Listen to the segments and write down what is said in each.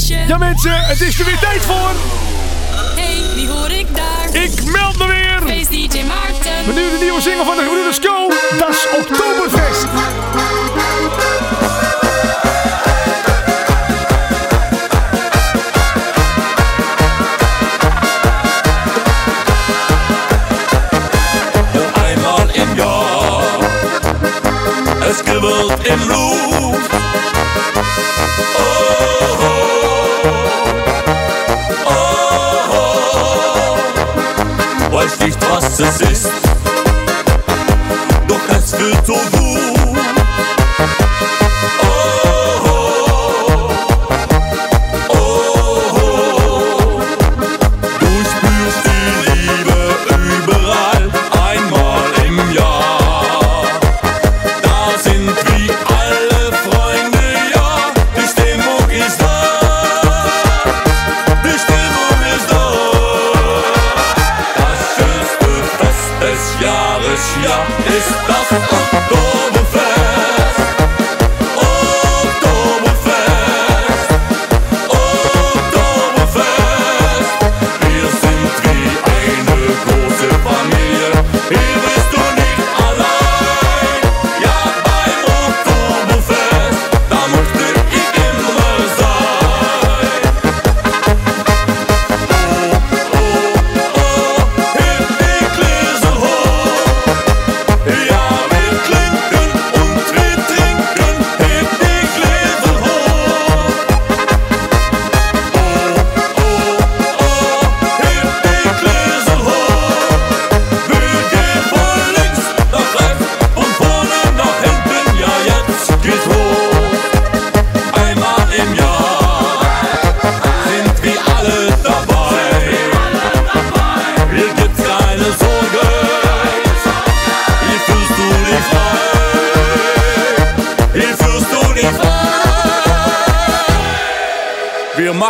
feestje. Ja mensen, het is er weer tijd voor. Hey, wie hoor ik daar? Ik meld me weer. Feest DJ Maarten. Met nu de nieuwe single van de Gebroeders Co. Dat is Oktoberfest. Es kribbelt im Blut. Oh, nicht, was es ist, doch es wird so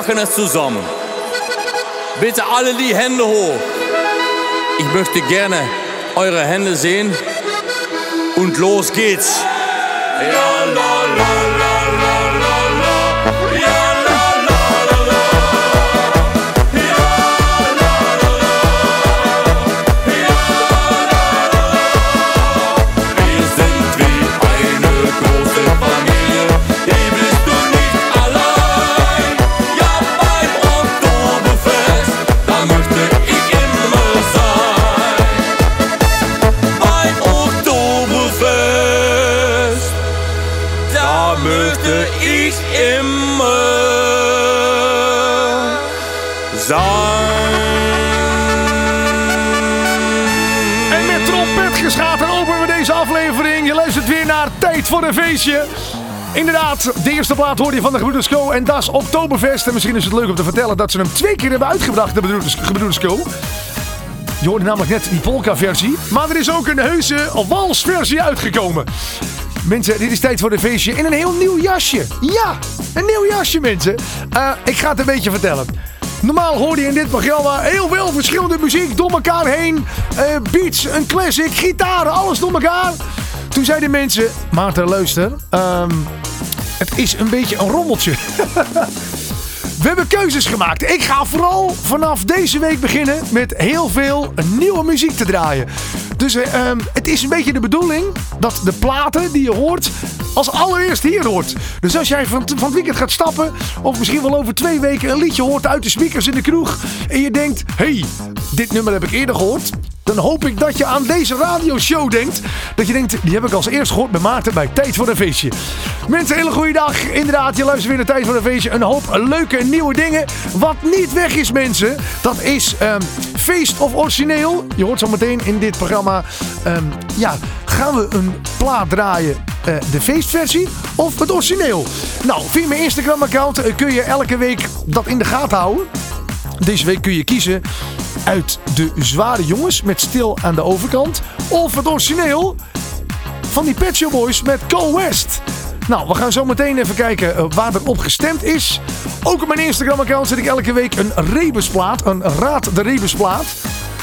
machen es zusammen. Bitte alle die Hände hoch. Ich möchte gerne eure Hände sehen. Und los geht's. La, la, la, voor een feestje. Inderdaad, de eerste plaat hoorde je van de Gebroeders Co. En dat is Oktoberfest. En misschien is het leuk om te vertellen dat ze hem twee keer hebben uitgebracht, de Gebroeders- Co. Je hoorde namelijk net die polka-versie. Maar er is ook een heuse walsversie uitgekomen. Mensen, dit is tijd voor een feestje in een heel nieuw jasje. Ja, een nieuw jasje, mensen. Eh, ik ga het een beetje vertellen. Normaal hoorde je in dit programma heel veel verschillende muziek door elkaar heen. Eh, beats, een classic, gitaren, alles door elkaar. Toen zeiden mensen, Maarten luister, ehm, het is een beetje een rommeltje. We hebben keuzes gemaakt. Ik ga vooral vanaf deze week beginnen met heel veel nieuwe muziek te draaien. Dus eh, ehm, het is een beetje de bedoeling dat de platen die je hoort als allereerst hier hoort. Dus als jij van, van het weekend gaat stappen of misschien wel over twee weken een liedje hoort uit de speakers in de kroeg en je denkt, hey, dit nummer heb ik eerder gehoord. Dan hoop ik dat je aan deze radioshow denkt. Dat je denkt, die heb ik als eerst gehoord bij Maarten bij Tijd voor een Feestje. Mensen, hele goede dag. Inderdaad, je luistert weer naar Tijd voor een Feestje. Een hoop leuke nieuwe dingen. Wat niet weg is, mensen, dat is ehm, feest of origineel. Je hoort zo meteen in dit programma. ehm, ja, gaan we een plaat draaien, eh, de feestversie of het origineel? Nou, via mijn Instagram-account eh, kun je elke week dat in de gaten houden. Deze week kun je kiezen uit de zware jongens met stil aan de overkant. Of het origineel van die Pet Shop Boys met Go West. Nou, we gaan zo meteen even kijken eh, waar er op gestemd is. Ook op mijn Instagram-account zet ik elke week een rebusplaat. Een Raad de Rebusplaat.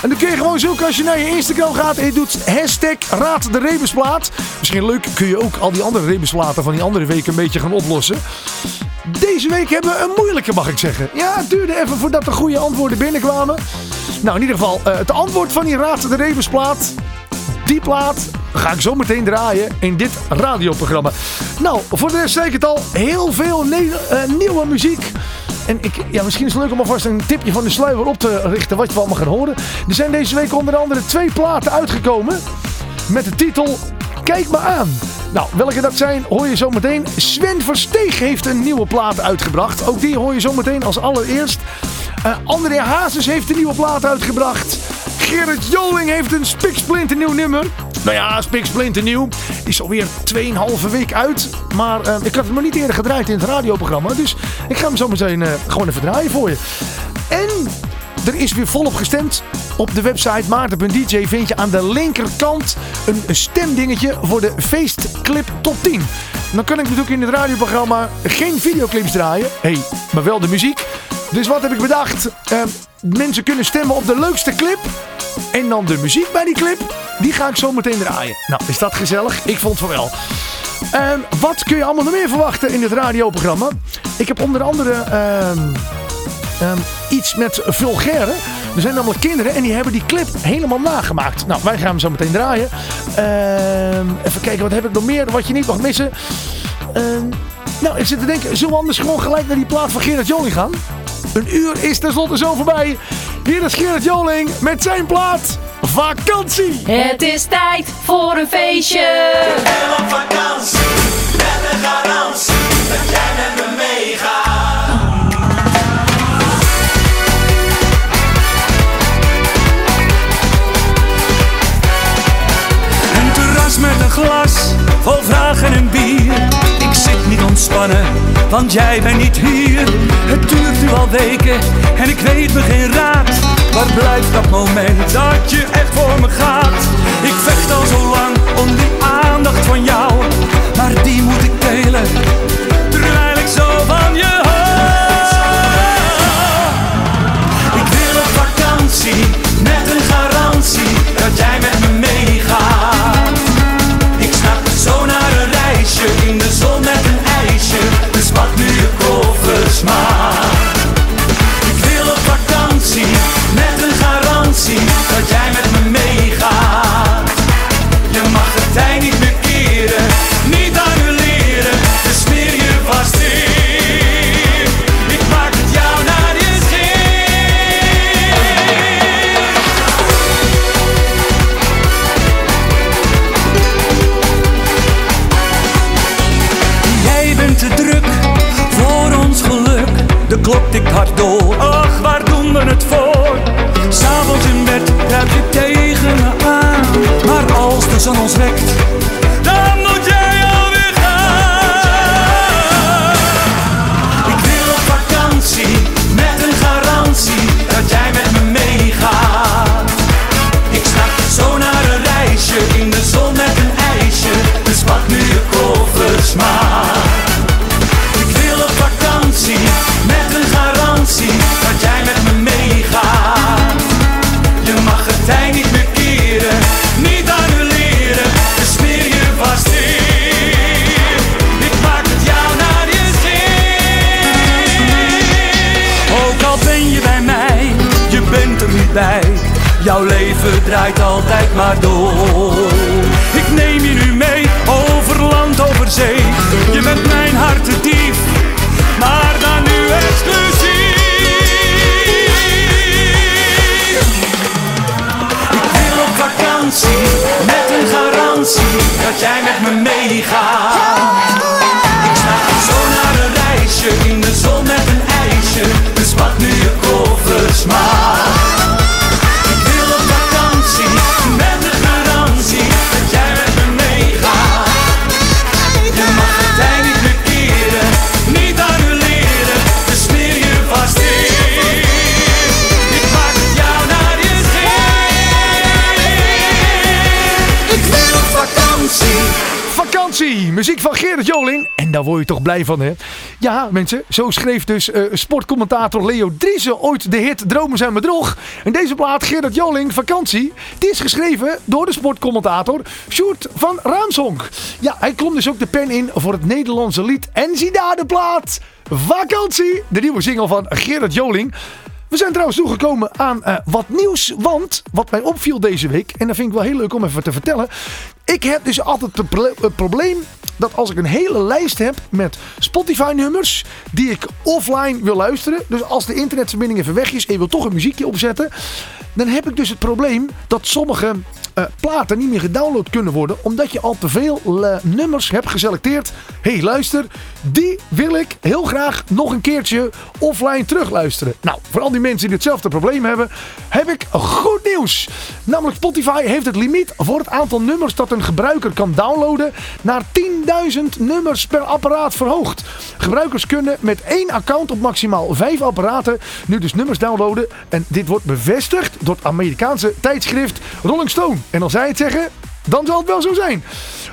En dan kun je gewoon zoeken als je naar je Instagram gaat en je doet hashtag Raad de Rebusplaat. Misschien leuk kun je ook al die andere rebusplaten van die andere weken een beetje gaan oplossen. Deze week hebben we een moeilijke, mag ik zeggen. Ja, het duurde even voordat de goede antwoorden binnenkwamen. Nou, in ieder geval, uh, het antwoord van die Raad de Rebensplaat. Die plaat ga ik zo meteen draaien in dit radioprogramma. Nou, voor de rest ik het al, heel veel uh, nieuwe muziek. En ik, ja, misschien is het leuk om alvast een tipje van de sluier op te richten wat je allemaal gaat horen. Er zijn deze week onder andere twee platen uitgekomen met de titel Kijk me aan. Nou, welke dat zijn hoor je zo meteen. Sven Versteeg heeft een nieuwe plaat uitgebracht. Ook die hoor je zo meteen als allereerst. Uh, André Hazes heeft een nieuwe plaat uitgebracht. Gerrit Joling heeft een spiksplinter nieuw nummer. Nou ja, spiksplinter nieuw. Is alweer 2,5 week uit. Maar uh, ik had het nog niet eerder gedraaid in het radioprogramma. Dus ik ga hem zo meteen uh, gewoon even draaien voor je. En er is weer volop gestemd. Op de website maarten.dj vind je aan de linkerkant een stemdingetje voor de feestclip top 10. Dan kan ik natuurlijk in het radioprogramma geen videoclips draaien. hey, maar wel de muziek. Dus wat heb ik bedacht? Uh, mensen kunnen stemmen op de leukste clip. En dan de muziek bij die clip. Die ga ik zo meteen draaien. Nou, is dat gezellig? Ik vond het wel. Uh, wat kun je allemaal nog meer verwachten in het radioprogramma? Ik heb onder andere... Uh, um, iets met vulgaire. Er zijn namelijk kinderen en die hebben die clip helemaal nagemaakt. Nou, wij gaan hem zo meteen draaien. Even kijken, wat heb ik nog meer wat je niet mag missen? Nou, ik zit te denken, zullen we anders gewoon gelijk naar die plaat van Gerard Joling gaan? Een uur is tenslotte zo voorbij. Hier is Gerard Joling met zijn plaat Vakantie. Het is tijd voor een feestje. Ik ben op vakantie met een garantie dat jij met me meegaat. met een glas vol vragen en bier. Ik zit niet ontspannen, want jij bent niet hier. Het duurt nu al weken en ik weet me geen raad. Waar blijft dat moment dat je echt voor me gaat? Ik vecht al zo lang om die aandacht van jou, maar die moet ik jij met me meegaat. Muziek van Gerard Joling. En daar word je toch blij van, hè? Ja, mensen, zo schreef dus eh, sportcommentator Leo Driessen ooit de hit Dromen zijn bedrog. En deze plaat, Gerard Joling, Vakantie, die is geschreven door de sportcommentator Sjoerd van Raamsonk. Ja, hij klom dus ook de pen in voor het Nederlandse lied. En zie daar de plaat, Vakantie, de nieuwe single van Gerard Joling. We zijn trouwens toegekomen aan eh, wat nieuws. Want wat mij opviel deze week, en dat vind ik wel heel leuk om even te vertellen. Ik heb dus altijd het pro- het probleem dat als ik een hele lijst heb met Spotify-nummers die ik offline wil luisteren. Dus als de internetverbinding even weg is en je wil toch een muziekje opzetten. Dan heb ik dus het probleem dat sommige eh, platen niet meer gedownload kunnen worden. Omdat je al te veel eh, nummers hebt geselecteerd. Hé, hey, luister. Die wil ik heel graag nog een keertje offline terugluisteren. Nou, voor al die mensen die hetzelfde probleem hebben, heb ik goed nieuws. Namelijk Spotify heeft het limiet voor het aantal nummers dat een gebruiker kan downloaden naar 10.000 nummers per apparaat verhoogd. Gebruikers kunnen met één account op maximaal vijf apparaten nu dus nummers downloaden. En dit wordt bevestigd door het Amerikaanse tijdschrift Rolling Stone. En als zij het zeggen, dan zal het wel zo zijn.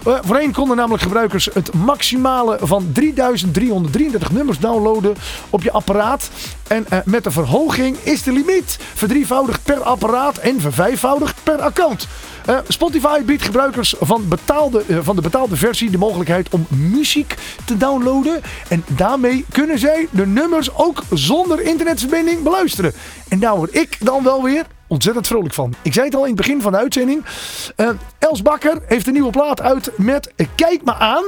Eh, voorheen konden namelijk gebruikers het maximale van 3333 nummers downloaden op je apparaat. En eh, met de verhoging is de limiet verdrievoudigd per apparaat en vervijfvoudigd per account. Eh, Spotify biedt gebruikers van, betaalde, eh, van de betaalde versie de mogelijkheid om muziek te downloaden. En daarmee kunnen zij de nummers ook zonder internetverbinding beluisteren. En daar word ik dan wel weer ontzettend vrolijk van. Ik zei het al in het begin van de uitzending. Eh, Els Bakker heeft een nieuwe plaat uit met Kijk me aan.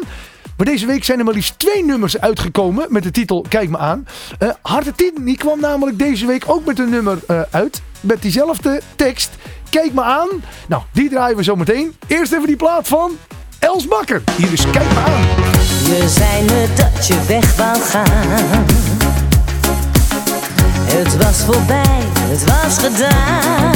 Maar deze week zijn er maar liefst twee nummers uitgekomen met de titel Kijk me aan. Eh Harte 10 die kwam namelijk deze week ook met een nummer uit. Met diezelfde tekst. Kijk me aan. Nou, die draaien we zo meteen. Eerst even die plaat van Els Bakker. Hier is Kijk me aan. Je zei me dat je weg wou gaan. Het was voorbij, het was gedaan.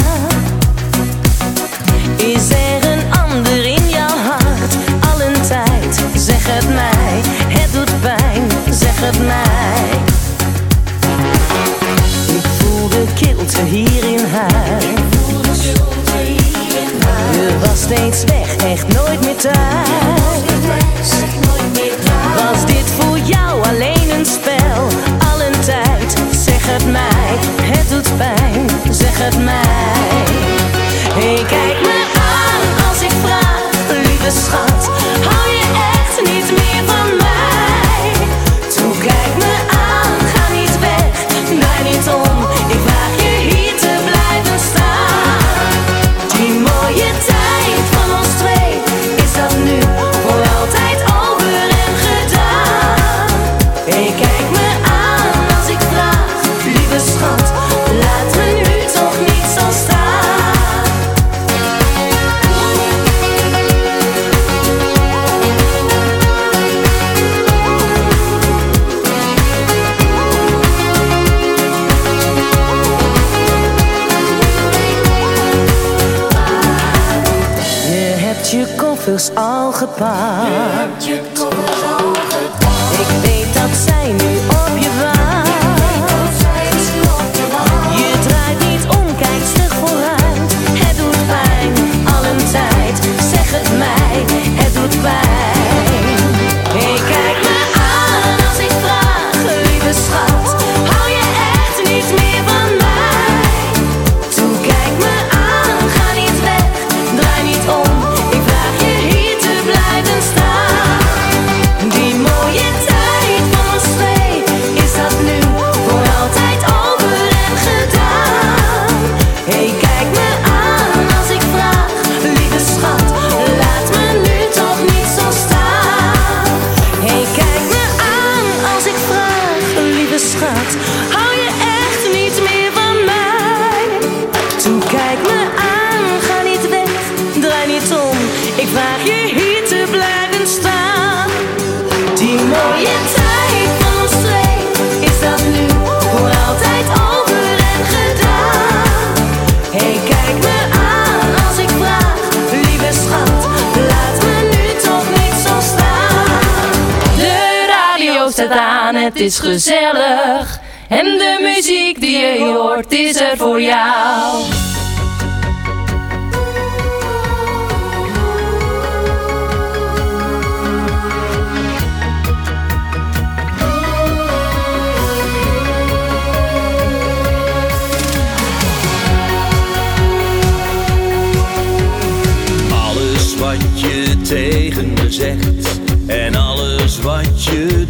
Is er een ander in jouw hart? Al een tijd, zeg het mij. Het doet pijn, zeg het mij. Ik voel de kilte hier in huis. Je was steeds weg, echt nooit meer thuis. Was dit voor jou alleen een spel? Al een tijd, zeg het mij. Het doet pijn, zeg het mij. Hey, kijk me aan als ik vraag, lieve schat. Hou je echt niet meer van mij? reparo. aan, het is gezellig. En de muziek die je hoort is er voor jou. Alles wat je tegen me zegt en alles wat je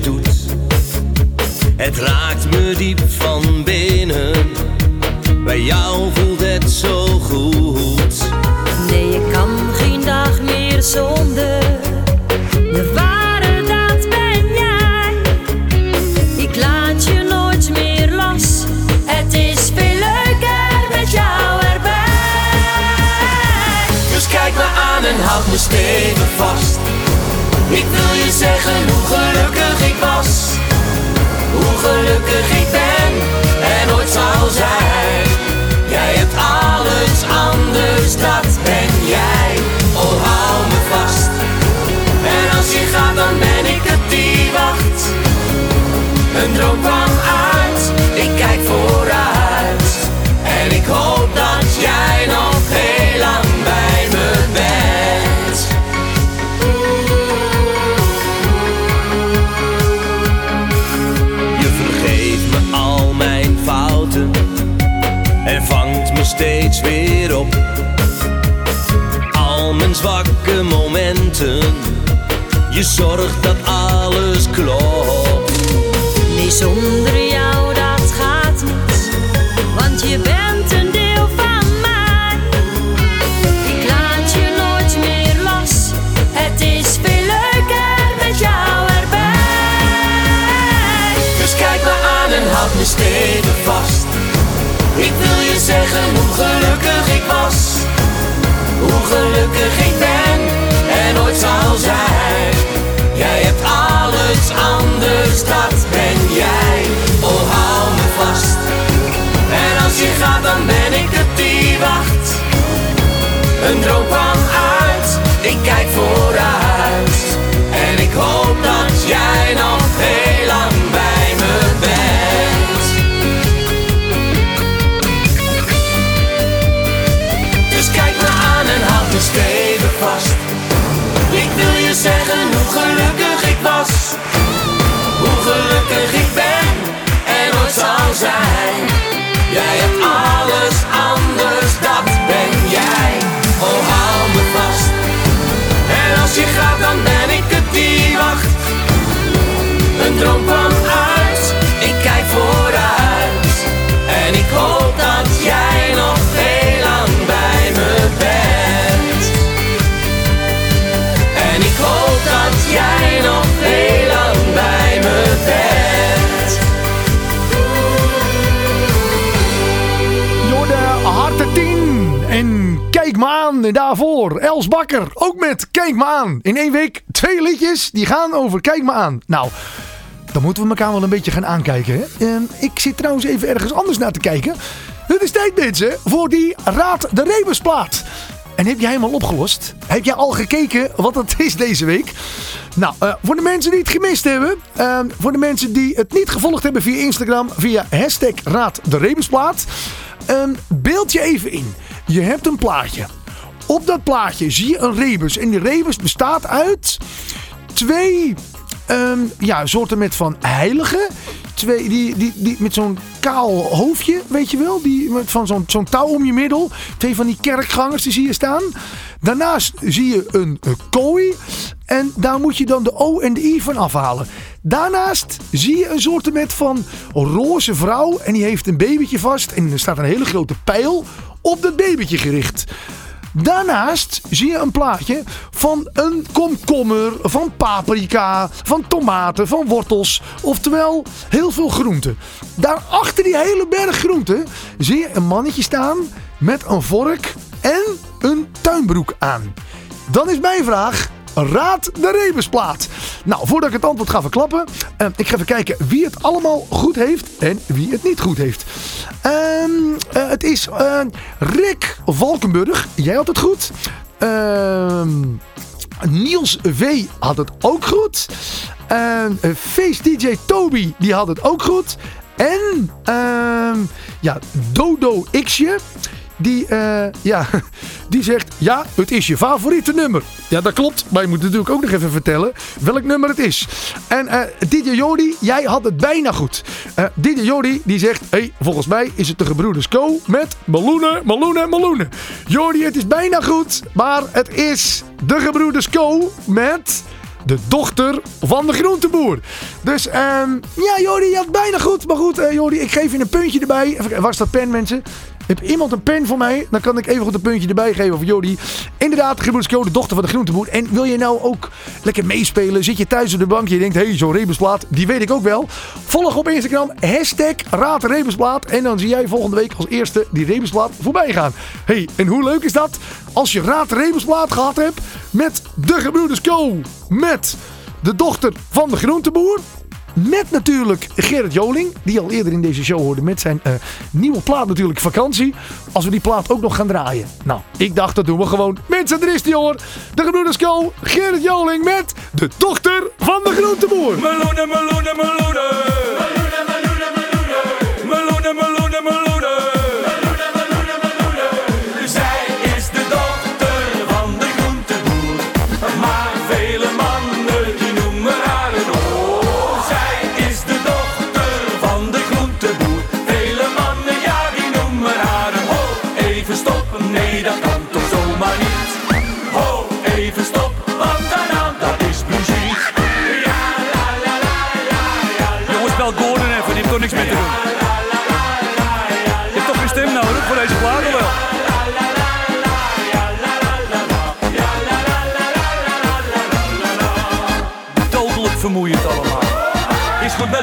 het raakt me diep van binnen, bij jou voelt het zo goed. Nee, ik kan geen dag meer zonder de ware dat ben jij. Ik laat je nooit meer los. Het is veel leuker met jou erbij. Dus kijk me aan en houd me stevig vast. Ik wil je zeggen hoe gelukkig ik gelukkig je zorgt dat alles dat ben jij. Oh, hou me vast. En als je gaat, dan ben ik het die wacht. Een droom Jij hebt alles anders, dat ben jij. Oh, hou me vast. En als je gaat, dan ben ik het die wacht. Een droom kwam En daarvoor Els Bakker, ook met Kijk me aan. In één week twee liedjes die gaan over Kijk me aan. Nou, dan moeten we elkaar wel een beetje gaan aankijken. Hè? Ik zit trouwens even ergens anders naar te kijken. Het is tijd mensen voor die Raad de Rebusplaat. En heb jij helemaal opgelost? Heb jij al gekeken wat het is deze week? Nou, eh, voor de mensen die het gemist hebben. eh, voor de mensen die het niet gevolgd hebben via Instagram. Via hashtag Raad de Rebusplaat. eh, beeld je even in. Je hebt een plaatje. Op dat plaatje zie je een rebus. En die rebus bestaat uit twee ehm, ja, soorten met van heiligen. Twee, die, die, die met zo'n kaal hoofdje, weet je wel. Die met van zo'n zo'n touw om je middel. Twee van die kerkgangers, die zie je staan. Daarnaast zie je een, een kooi. En daar moet je dan de O en de I van afhalen. Daarnaast zie je een soort met van roze vrouw. En die heeft een babytje vast. En er staat een hele grote pijl op dat babytje gericht. Daarnaast zie je een plaatje van een komkommer, van paprika, van tomaten, van wortels. Oftewel heel veel groenten. Daarachter die hele berg groenten zie je een mannetje staan met een vork en een tuinbroek aan. Dan is mijn vraag. Raad de rebusplaat. Nou, voordat ik het antwoord ga verklappen. eh, ik ga even kijken wie het allemaal goed heeft en wie het niet goed heeft. Ehm, eh, het is eh, Rick Valkenburg. Jij had het goed. Ehm, Niels V had het ook goed. Ehm, Face DJ Toby die had het ook goed. En ehm, ja, Dodo Xje. Die, eh, ja, die zegt, ja, het is je favoriete nummer. Ja, dat klopt. Maar je moet natuurlijk ook nog even vertellen welk nummer het is. En eh Didier Jody, jij had het bijna goed. Eh Didier Jody, die zegt, hey, volgens mij is het de gebroeders Co met Meloenen, Meloenen, Meloenen. Jody, het is bijna goed, maar het is de gebroeders Co met de dochter van de groenteboer. Dus ehm, ja, Jordi, je had bijna goed. Maar goed, eh Jordi, ik geef je een puntje erbij. Even, waar staat pen, mensen? Heb iemand een pen voor mij? Dan kan ik even een puntje erbij geven voor Jordi. Inderdaad, Co, de dochter van de groenteboer. En wil je nou ook lekker meespelen? Zit je thuis op de bank en je denkt, hé, hey, zo'n rebusplaat, die weet ik ook wel. Volg op Instagram, hashtag Raad. En dan zie jij volgende week als eerste die rebusplaat voorbij gaan. hey, en hoe leuk is dat? Als je Raad Rebusplaat gehad hebt met de gebroeders Co. Met de dochter van de groenteboer. Met natuurlijk Gerrit Joling, die al eerder in deze show hoorde met zijn eh, nieuwe plaat natuurlijk Vakantie. Als we die plaat ook nog gaan draaien. Nou, ik dacht dat doen we gewoon. Mensen, er is die hoor. De gebroeders Co, Gerrit Joling met de dochter van de groenteboer. Meloenen, meloenen, meloenen.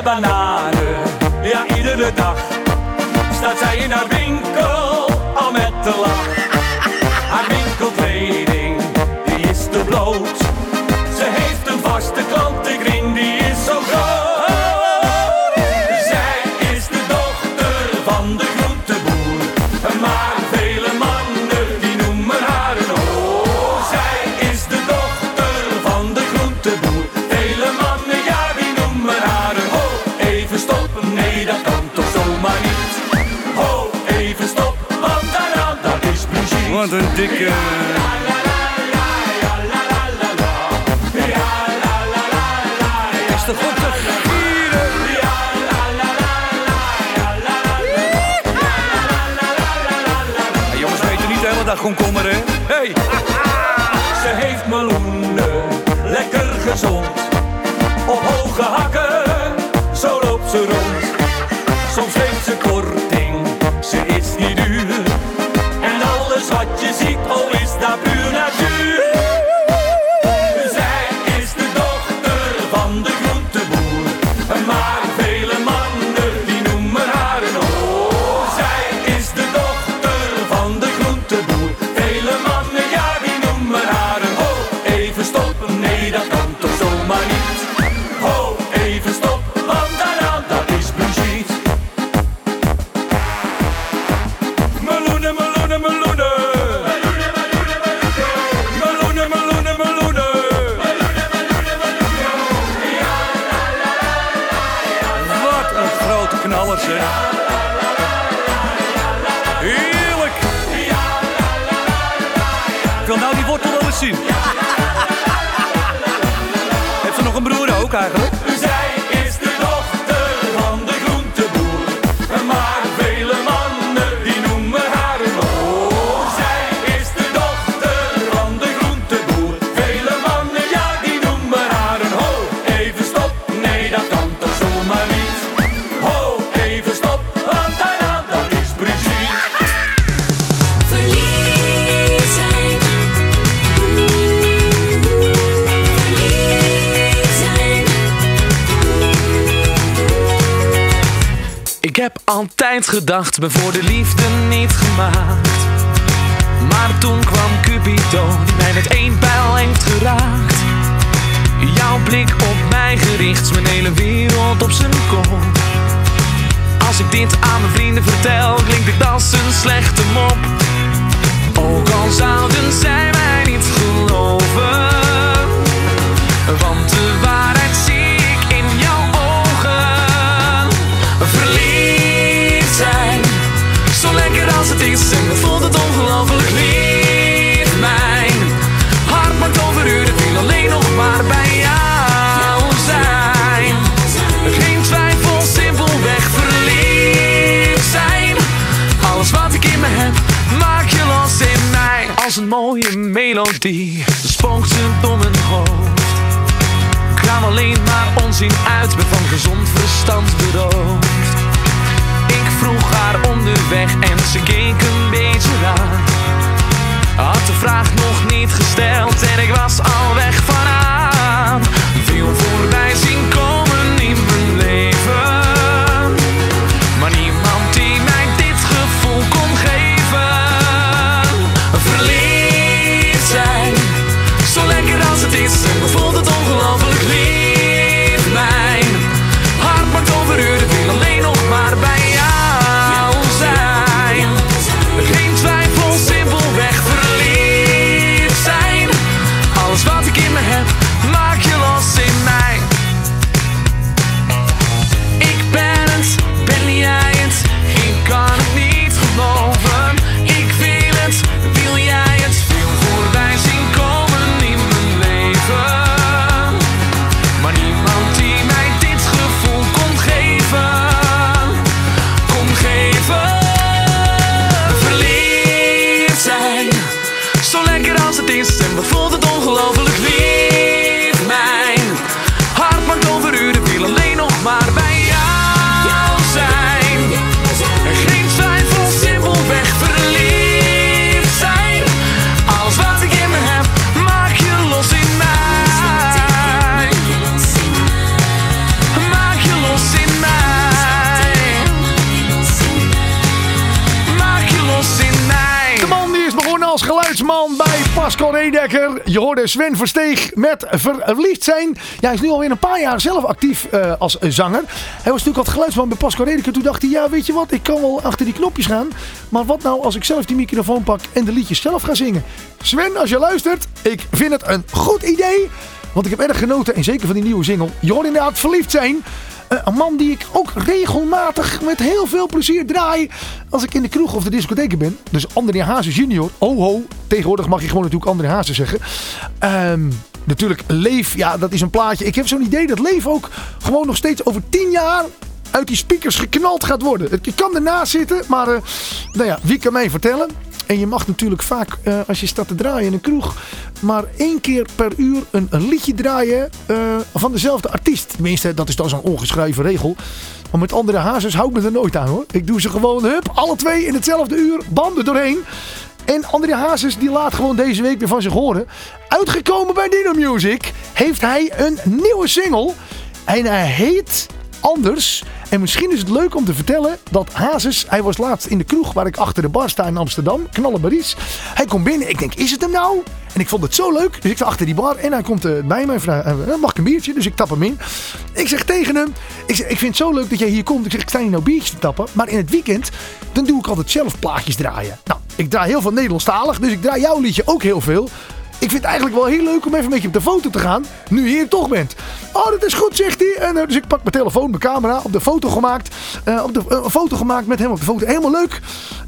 Bananen. Ja, iedere dag staat zij in haar winkel al met de lach. Een dikke... Is toch goed te? Ja, jongens weten niet de hele dag komkommer, hè? Hey! Ze heeft meloenen, lekker gezond. Op hoge hakken, zo loopt ze rond. Soms heeft alles wat je ziet, oh is dat puur natuur. Een altijd gedacht, ben voor de liefde niet gemaakt. Maar toen kwam Cupido, die mij met één pijl heeft geraakt. Jouw blik op mij gericht, mijn hele wereld op zijn kop. Als ik dit aan mijn vrienden vertel, klinkt dit als een slechte mop. Ook al zouden zij mij niet geloven. Want de waarheid melodie spookt ze door mijn hoofd. Ik kwam alleen maar onzin uit, ben van gezond verstand beroofd. Ik vroeg haar onderweg en ze keek een beetje raar. Had de vraag nog niet gesteld en ik was al weg van aan. Veel voorbij zien komen Sven Versteeg met Verliefd zijn. Ja, hij is nu alweer een paar jaar zelf actief eh, als zanger. Hij was natuurlijk al geluidsman bij Pascal Redekker. Toen dacht hij, ja weet je wat, ik kan wel achter die knopjes gaan. Maar wat nou als ik zelf die microfoon pak en de liedjes zelf ga zingen? Sven, als je luistert, ik vind het een goed idee. Want ik heb erg genoten, en zeker van die nieuwe single. Je hoort inderdaad Verliefd zijn. Eh, een man die ik ook regelmatig met heel veel plezier draai als ik in de kroeg of de discotheek ben. Dus André Hazes junior. Oh ho, tegenwoordig mag je gewoon natuurlijk André Hazes zeggen. Ehm, natuurlijk Leef, ja dat is een plaatje. Ik heb zo'n idee dat Leef ook gewoon nog steeds over tien jaar uit die speakers geknald gaat worden. Je kan ernaast zitten, maar eh, nou ja, wie kan mij vertellen? En je mag natuurlijk vaak, eh, als je staat te draaien in een kroeg, maar één keer per uur een, liedje draaien eh, van dezelfde artiest. Tenminste, dat is dan zo'n ongeschreven regel. Maar met andere hazes hou ik me er nooit aan hoor. Ik doe ze gewoon, hup, alle twee in hetzelfde uur, banden doorheen. En André Hazes die laat gewoon deze week weer van zich horen. Uitgekomen bij Dino Music heeft hij een nieuwe single. En hij heet Anders. En misschien is het leuk om te vertellen dat Hazes, hij was laatst in de kroeg waar ik achter de bar sta in Amsterdam, Knallen Baries. Hij komt binnen, ik denk, is het hem nou? En ik vond het zo leuk, dus ik sta achter die bar en hij komt eh, bij mij en vraagt, eh, mag ik een biertje? Dus ik tap hem in. Ik zeg tegen hem, ik, ik vind het zo leuk dat jij hier komt. Ik zeg, ik sta hier nou biertjes te tappen, maar in het weekend, dan doe ik altijd zelf plaatjes draaien. Nou, ik draai heel veel Nederlandstalig, dus ik draai jouw liedje ook heel veel. Ik vind het eigenlijk wel heel leuk om even met je op de foto te gaan. Nu je hier toch bent. Oh, dat is goed, zegt hij. En, eh, dus ik pak mijn telefoon, mijn camera, op de foto gemaakt. eh, op de, eh, een foto gemaakt met hem op de foto. Helemaal leuk.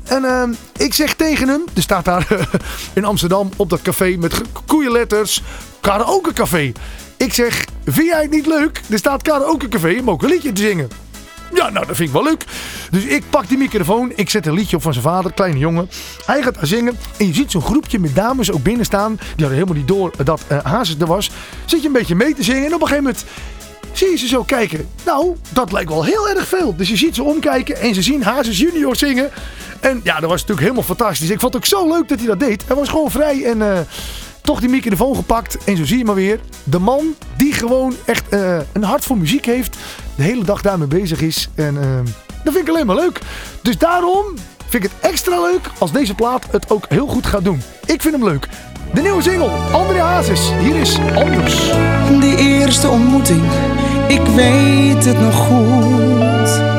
En ik zeg tegen hem. Er staat daar in Amsterdam op dat café met koeienletters. Karaoke café. Ik zeg, vind jij het niet leuk? Er staat karaoke café om ook een liedje te zingen. Ja, nou, dat vind ik wel leuk. Dus ik pak die microfoon. Ik zet een liedje op van zijn vader, kleine jongen. Hij gaat zingen. En je ziet zo'n groepje met dames ook binnen staan. Die hadden helemaal niet door dat eh Hazes er was. Zit je een beetje mee te zingen. En op een gegeven moment zie je ze zo kijken. Nou, dat lijkt wel heel erg veel. Dus je ziet ze omkijken en ze zien Hazes junior zingen. En ja, dat was natuurlijk helemaal fantastisch. Ik vond het ook zo leuk dat hij dat deed. Hij was gewoon vrij en... eh, toch die microfoon gepakt. En zo zie je maar weer. De man die gewoon echt eh, een hart voor muziek heeft. De hele dag daarmee bezig is. En eh, dat vind ik alleen maar leuk. Dus daarom vind ik het extra leuk als deze plaat het ook heel goed gaat doen. Ik vind hem leuk. De nieuwe single, André Hazes. Hier is Anders. Die eerste ontmoeting, ik weet het nog goed.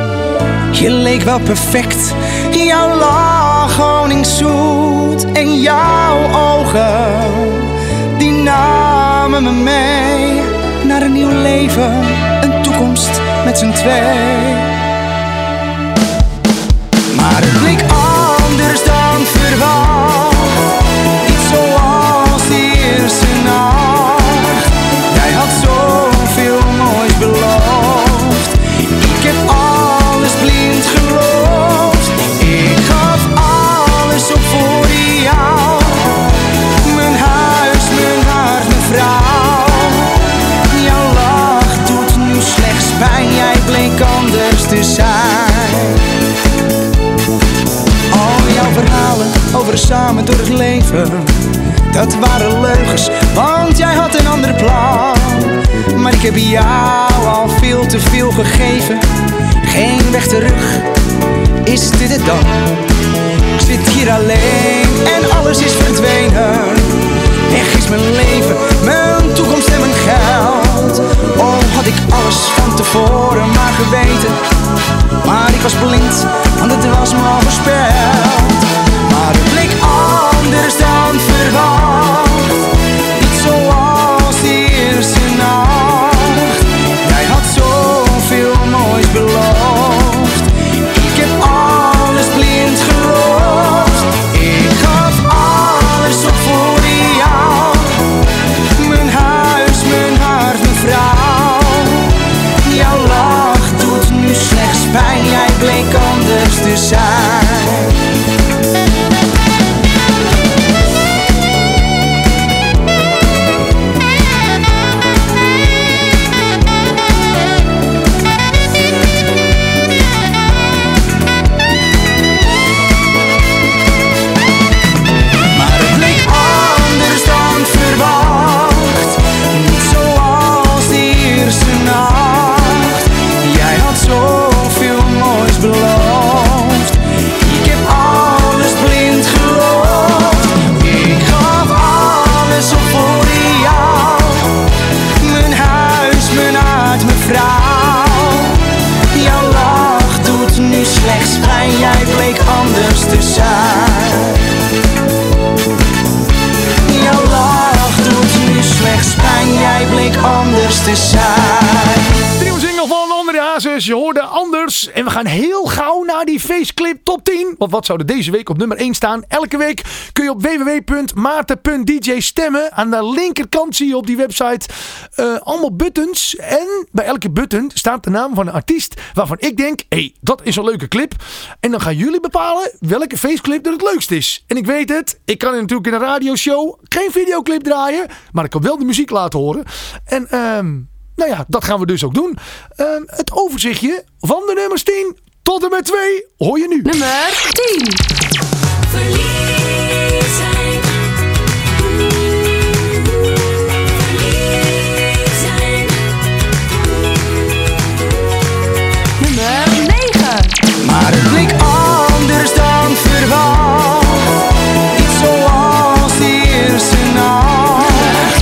Je leek wel perfect, jouw lach honingszoet. En jouw ogen, die namen me mee. Naar een nieuw leven, een toekomst met z'n twee. Maar het bleek anders dan verwacht. Te. Al jouw verhalen over samen door het leven, dat waren leugens, want jij had een ander plan. Maar ik heb jou al veel te veel gegeven, geen weg terug, is dit het dan? Ik zit hier alleen en alles is verdwenen. Weg is mijn leven, mijn toekomst had ik alles van tevoren maar geweten. Maar ik was blind, want het was me al voorspeld. Maar het bleek anders dan verwacht. Wat zou er deze week op nummer 1 staan? Elke week kun je op www.maarten.dj stemmen. Aan de linkerkant zie je op die website eh, allemaal buttons. En bij elke button staat de naam van een artiest waarvan ik denk... Hé, hey, dat is een leuke clip. En dan gaan jullie bepalen welke faceclip er het leukst is. En ik weet het, ik kan natuurlijk in een radioshow geen videoclip draaien. Maar ik kan wel de muziek laten horen. En ehm... Nou ja, dat gaan we dus ook doen. Ehm, het overzichtje van de nummers 10 tot en met 2 hoor je nu. Nummer 10. Nummer 9. Maar het bleek anders dan verwacht. Niet zoals die eerste nacht.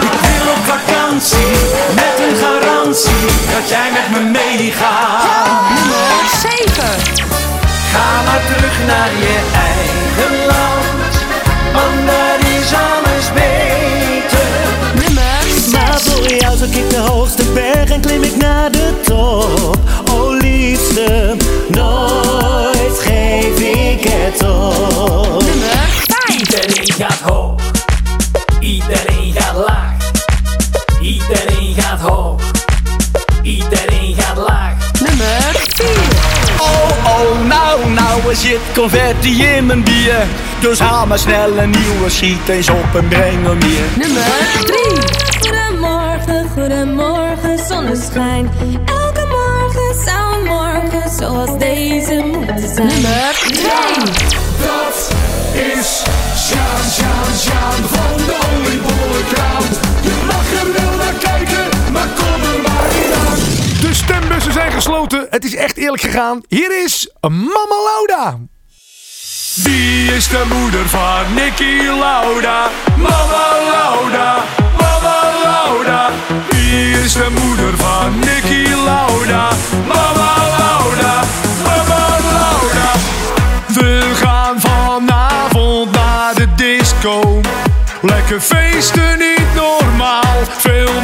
Ik wil op vakantie met een garantie dat jij met me meegaat. Naar je eigen land, want daar is alles beter. Nummer 6. Maar voor jou zoek ik de hoogste berg en klim ik naar de zit confetti in mijn bier. Dus haal maar snel een nieuwe, schiet eens op en breng hem hier. Nummer 3. Goedemorgen, goedemorgen, zonneschijn. Elke morgen zou een morgen zoals deze moeten zijn. Nummer 2. Dat is Sjaan, Sjaan, Sjaan van de oliebollenkraam. De stembussen zijn gesloten. Het is echt eerlijk gegaan. Hier is Mama Lauda. Wie is de moeder van Nicky Lauda? Mama Lauda, Mama Lauda. Wie is de moeder van Nicky Lauda? Mama Lauda, Mama Lauda. We gaan vanavond naar de disco. Lekker feesten, niet normaal. Veel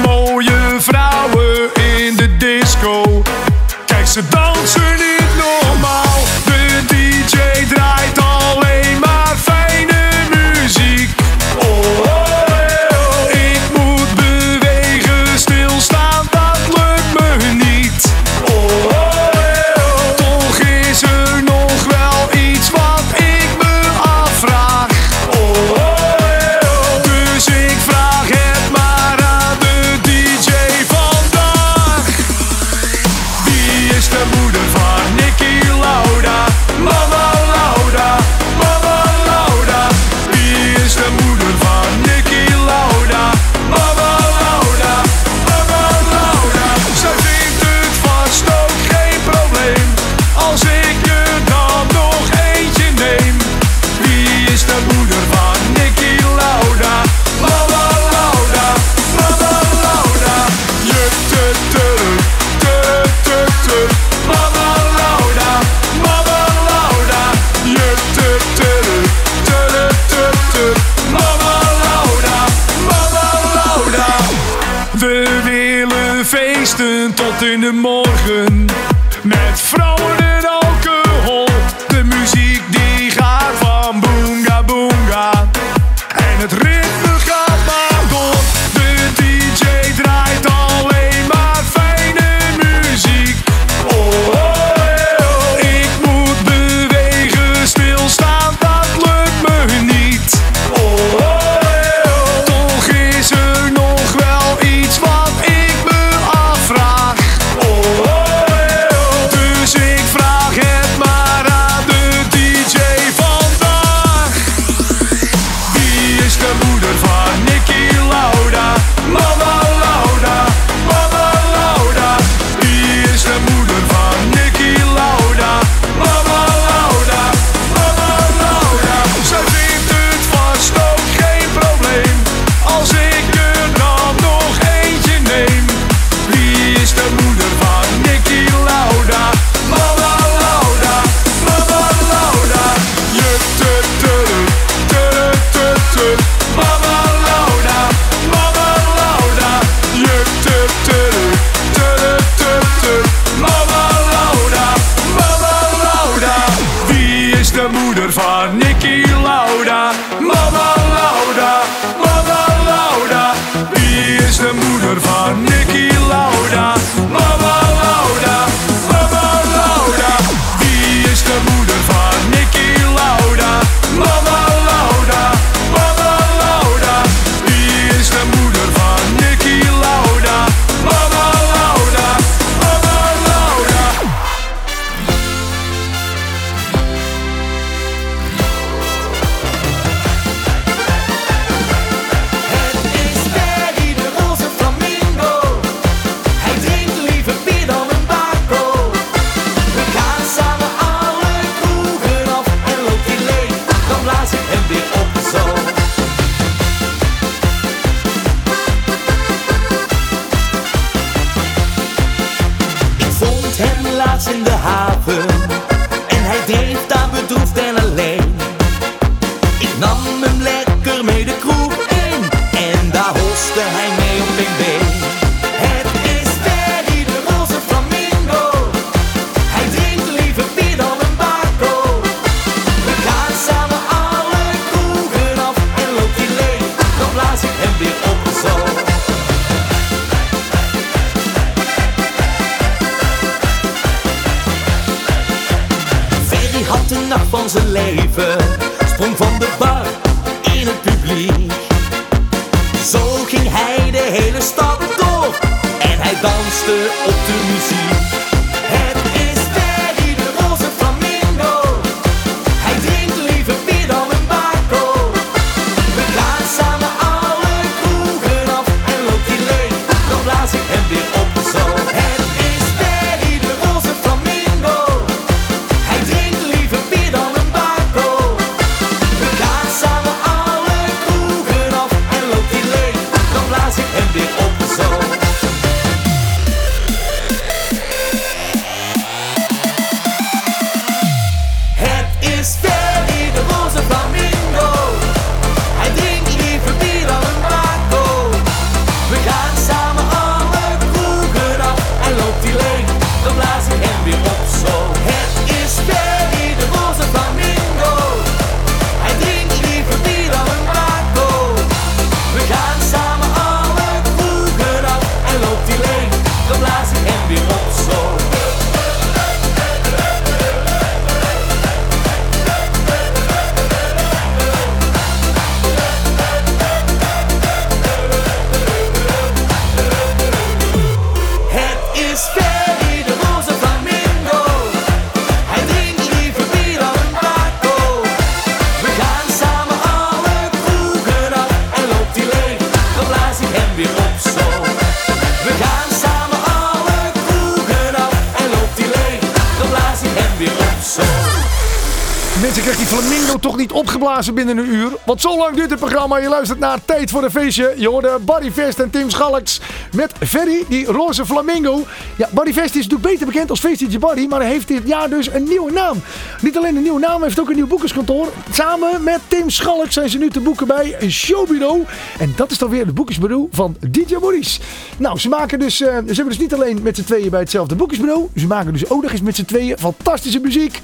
opgeblazen binnen een uur? Want zo lang duurt het programma. Je luistert naar Tijd voor een Feestje. Je hoorde Barry Vest en Tim Schalks met Ferry, die roze flamingo. Ja, Barry Vest is natuurlijk beter bekend als Feestje Barry, maar hij heeft dit jaar dus een nieuwe naam. Niet alleen een nieuwe naam, hij heeft ook een nieuw boekerskantoor. Samen met Tim Schalks zijn ze nu te boeken bij een showbureau. En dat is dan weer het boekersbureau van DJ Maurice. Nou, ze maken dus, eh, ze hebben dus niet alleen met z'n tweeën bij hetzelfde boekersbureau. Ze maken dus ook nog eens met z'n tweeën fantastische muziek.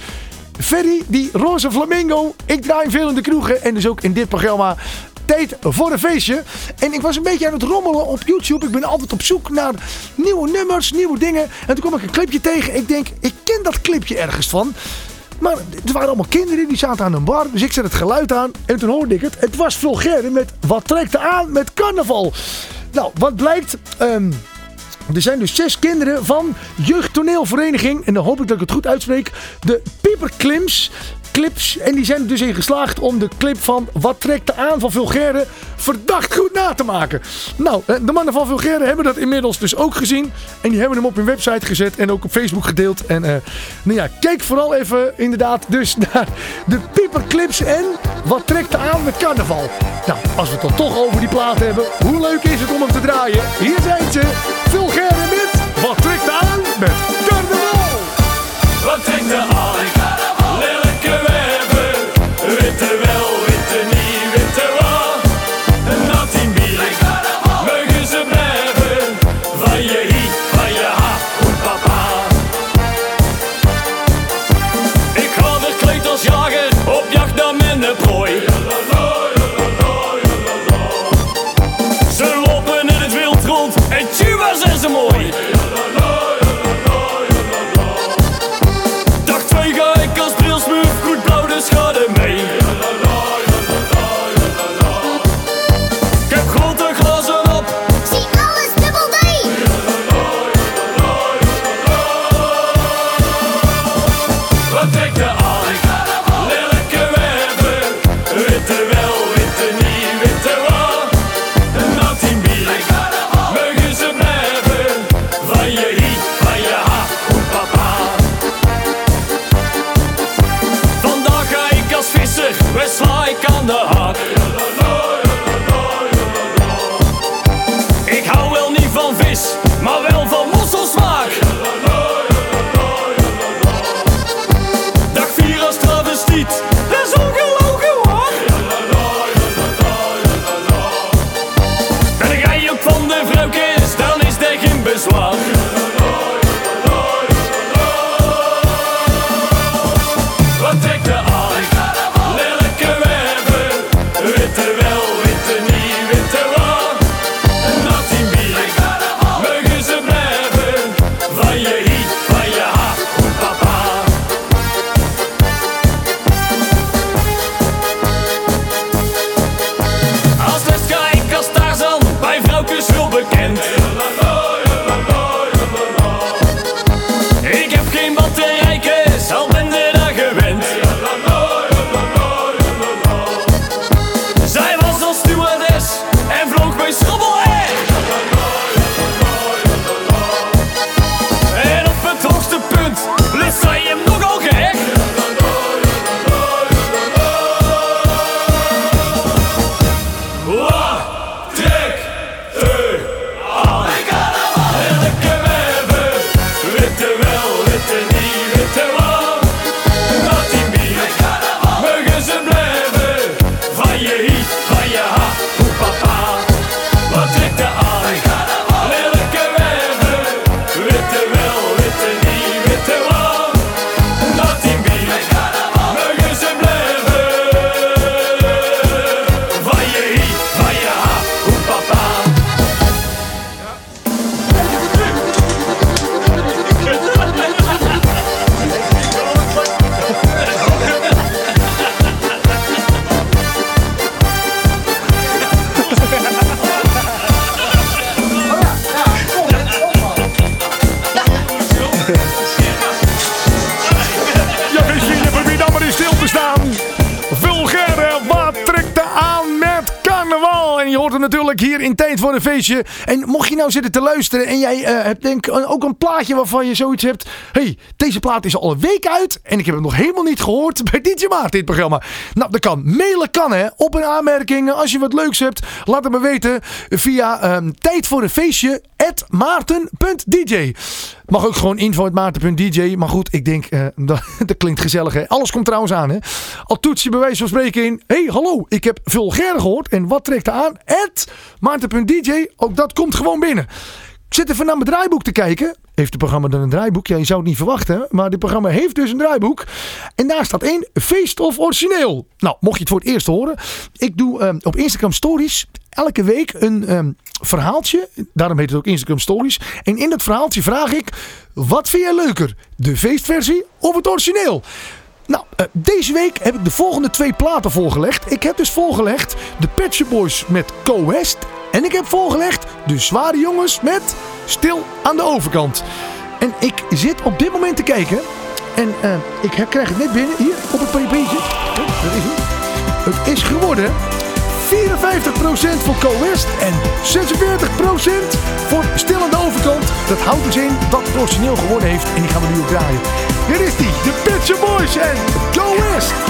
Ferry, die roze flamingo. Ik draai veel in de kroegen en dus ook in dit programma. Tijd voor een feestje. En ik was een beetje aan het rommelen op YouTube. Ik ben altijd op zoek naar nieuwe nummers, nieuwe dingen. En toen kwam ik een clipje tegen. Ik denk, ik ken dat clipje ergens van. Maar het waren allemaal kinderen die zaten aan een bar. Dus ik zet het geluid aan en toen hoorde ik het. Het was Vulgaire met Wat trekt er aan met carnaval. Nou, wat blijkt... ehm, er zijn dus zes kinderen van jeugdtoneelvereniging. En dan hoop ik dat ik het goed uitspreek. De Pieperklims. Clips. En die zijn er dus in geslaagd om de clip van Wat trekt er aan van Vulgaire verdacht goed na te maken. Nou, eh, de mannen van Vulgaire hebben dat inmiddels dus ook gezien. En die hebben hem op hun website gezet en ook op Facebook gedeeld. En eh, nou ja, kijk vooral even inderdaad dus naar de Pieperclips en Wat trekt er aan met carnaval. Nou, als we het dan toch over die plaat hebben, hoe leuk is het om hem te draaien? Hier zijn ze, Vulgaire met Wat natuurlijk hier in Tijd voor een Feestje. En mocht je nou zitten te luisteren en jij eh, hebt denk ook een plaatje waarvan je zoiets hebt. hey, deze plaat is al een week uit en ik heb hem nog helemaal niet gehoord bij DJ Maarten dit programma. Nou, dat kan. Mailen kan hè. Op een aanmerking. Als je wat leuks hebt, laat het me weten via ehm, Tijd voor een Feestje at maarten.dj. Mag ook gewoon info.maarten.dj. Maar goed, ik denk, eh, dat, dat klinkt gezellig hè. Alles komt trouwens aan hè. Al toets je bij wijze van spreken in. hey, hallo, ik heb vulgair gehoord. En wat trekt er aan? Maarten.dj. Ook dat komt gewoon binnen. Ik zit even naar mijn draaiboek te kijken. Heeft het programma dan een draaiboek? Ja, je zou het niet verwachten. Maar dit programma heeft dus een draaiboek. En daar staat in Feest of Origineel. Nou, mocht je het voor het eerst horen. Ik doe ehm, op Instagram Stories elke week een ehm, verhaaltje. Daarom heet het ook Instagram Stories. En in dat verhaaltje vraag ik... Wat vind jij leuker? De feestversie of het origineel? Nou, eh, deze week heb ik de volgende twee platen voorgelegd. Ik heb dus voorgelegd de Pet Boys met Co West. En ik heb voorgelegd de Zware Jongens met Stil aan de overkant. En ik zit op dit moment te kijken. En eh, ik krijg het net binnen, hier, op het pp'tje. Oh, is het. Het is geworden 54% voor Co West en 46% voor Stil aan de overkant. Dat houdt dus in dat het geworden heeft. En die gaan we nu ook draaien. Hier is die, de Shop Boys en Co West.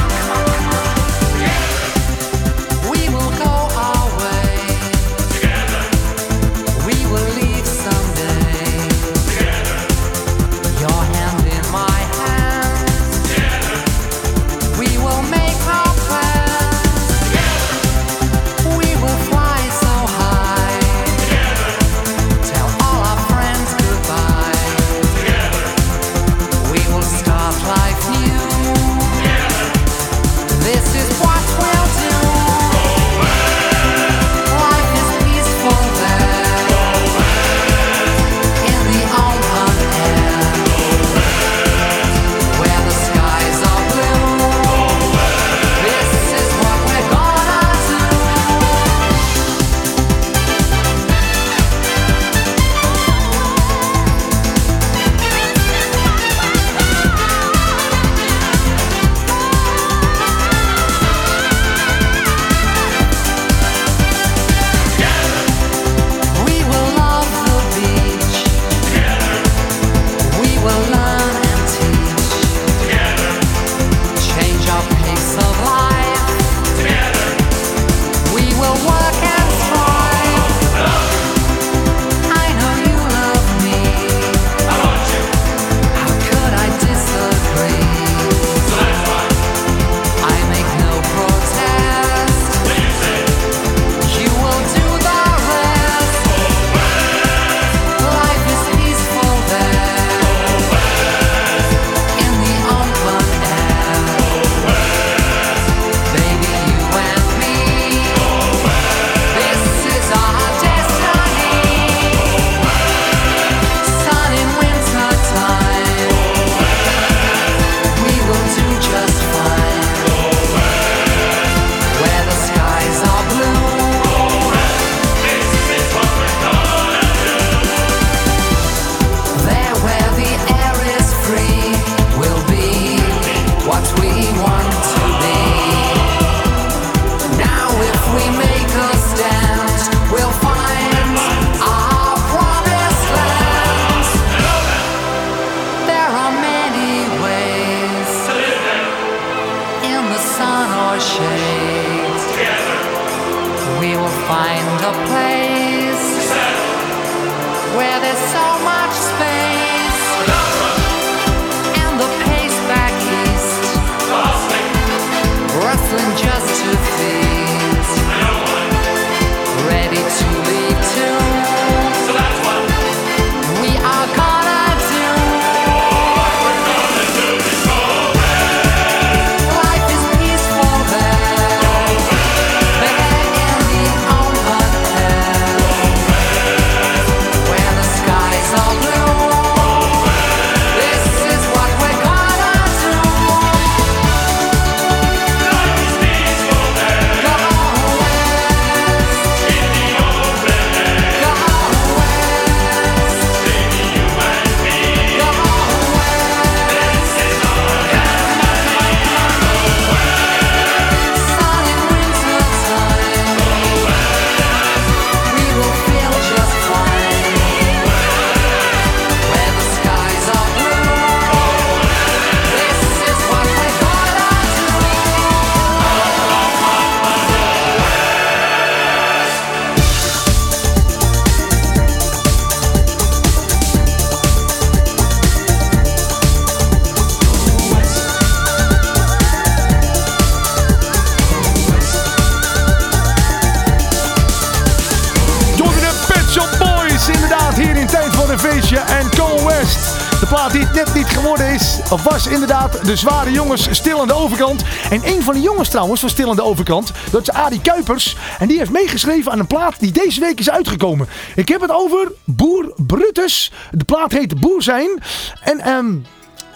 Plaat die net niet geworden is, was inderdaad de zware jongens Stil aan de overkant. En een van de jongens trouwens van Stil aan de overkant, dat is Adi Kuipers. En die heeft meegeschreven aan een plaat die deze week is uitgekomen. Ik heb het over Boer Brutus. De plaat heet Boer zijn. En ehm,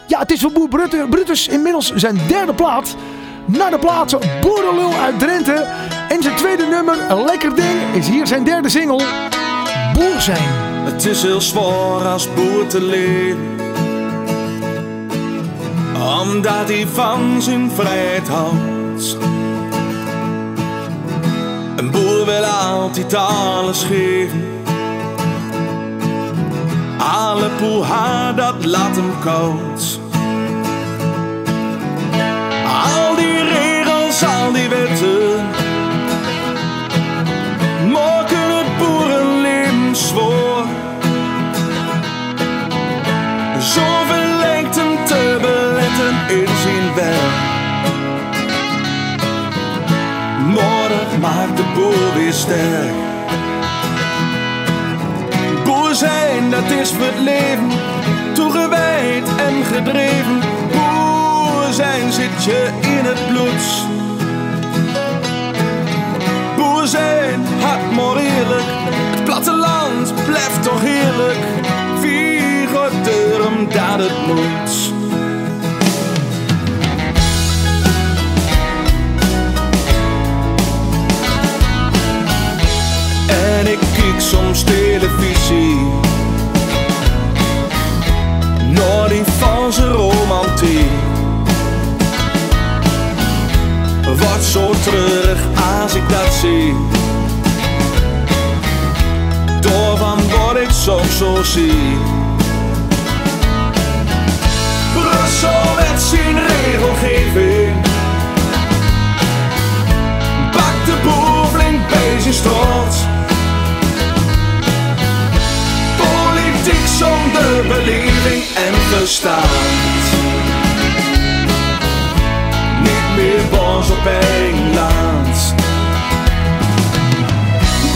ja, het is voor Boer Brut- Brutus inmiddels zijn derde plaat. Naar de plaats Boerenlul uit Drenthe. En zijn tweede nummer, een lekker ding, is hier zijn derde single. Boer zijn. Het is heel zwaar als boer te leven. Omdat hij van zijn vrijheid houdt. Een boer wil altijd alles geven. Alle poeha, dat laat hem koud. Al die regels, al die wetten. Boer weer sterk. Boer zijn, dat is het leven. Toegewijd en gedreven. Boer zijn zit je in het bloed. Boer zijn, hard maar eerlijk. Het platteland blijft toch heerlijk. Wie gaat er omdat het moet? Televisie. Naar die valse romantiek Wat zo terug als ik dat zie. Door van wat ik soms zo zie. Brussel met zijn regelgeving. Pak de boer flink zijn zonder beleving en verstand. Niet meer boos op Engeland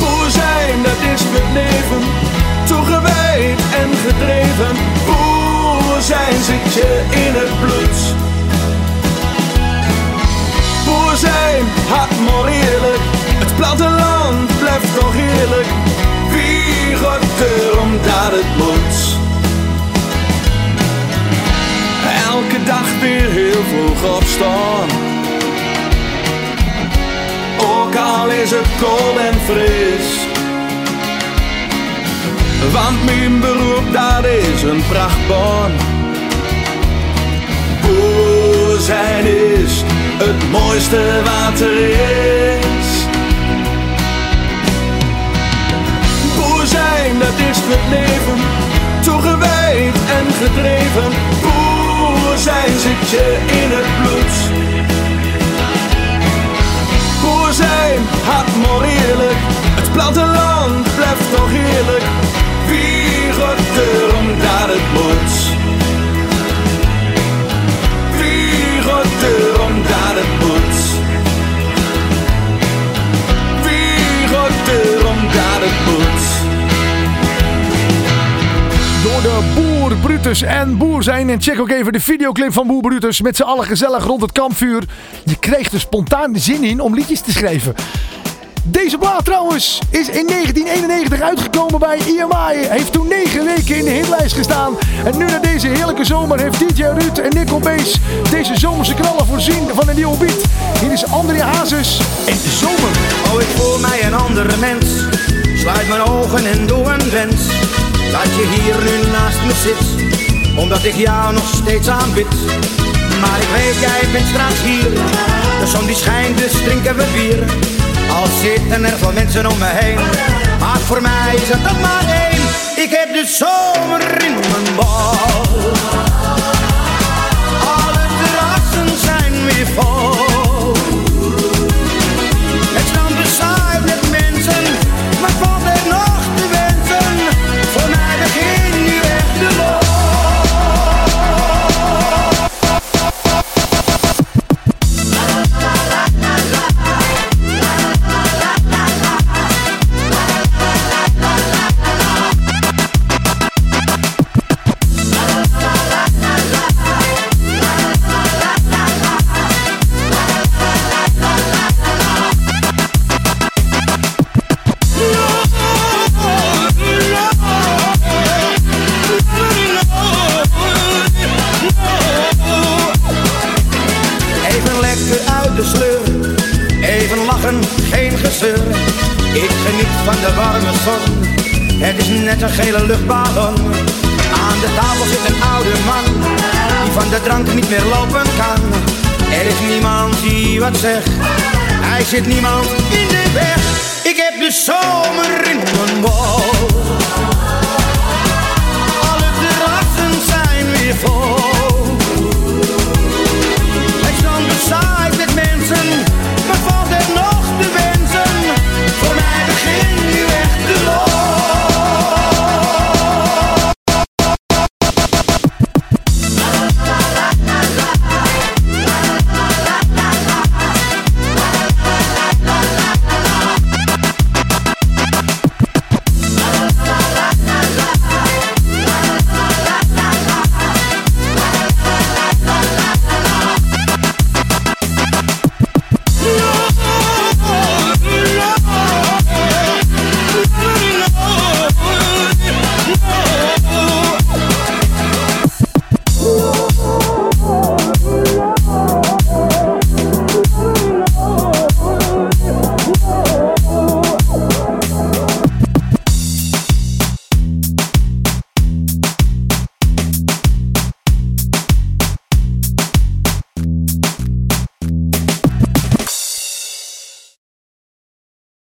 Boer zijn, dat is leven Toegewijd en gedreven. Boer zijn zit je in het bloed. Boer zijn, maar eerlijk Het platteland blijft toch heerlijk Er omdat het moet. Elke dag weer heel vroeg opstaan Ook al is het koud en fris. Want mijn beroep dat is een prachtbaan. Boer zijn is het mooiste wat er is. Zijn, dat is het leven, toegewijd en gedreven. Boer zijn zit je En Boer zijn. En check ook even de videoclip van Boer Brutus. Met z'n allen gezellig rond het kampvuur. Je krijgt er spontaan de zin in om liedjes te schrijven. Deze plaat trouwens is in 1991 uitgekomen bij EMI. Heeft toen 9 weken in de hitlijst gestaan. En nu na deze heerlijke zomer heeft DJ Ruud en Nickel Bees deze zomerse knallen voorzien van een nieuwe beat. Hier is Andrea Hazes en Zomer. Oh, ik voel mij een andere mens. Sluit mijn ogen en doe een wens. Dat je hier nu naast me zit. Omdat ik jou nog steeds aanbid. Maar ik weet, jij bent straks hier. De zon die schijnt, dus drinken we bier. Al zitten er veel mensen om me heen. Maar voor mij is het er maar één. Ik heb de zomer in mijn bal. Alle terrassen zijn weer vol. zeg. Hij zit niemand in de weg. Ik heb de zomer in mijn mond.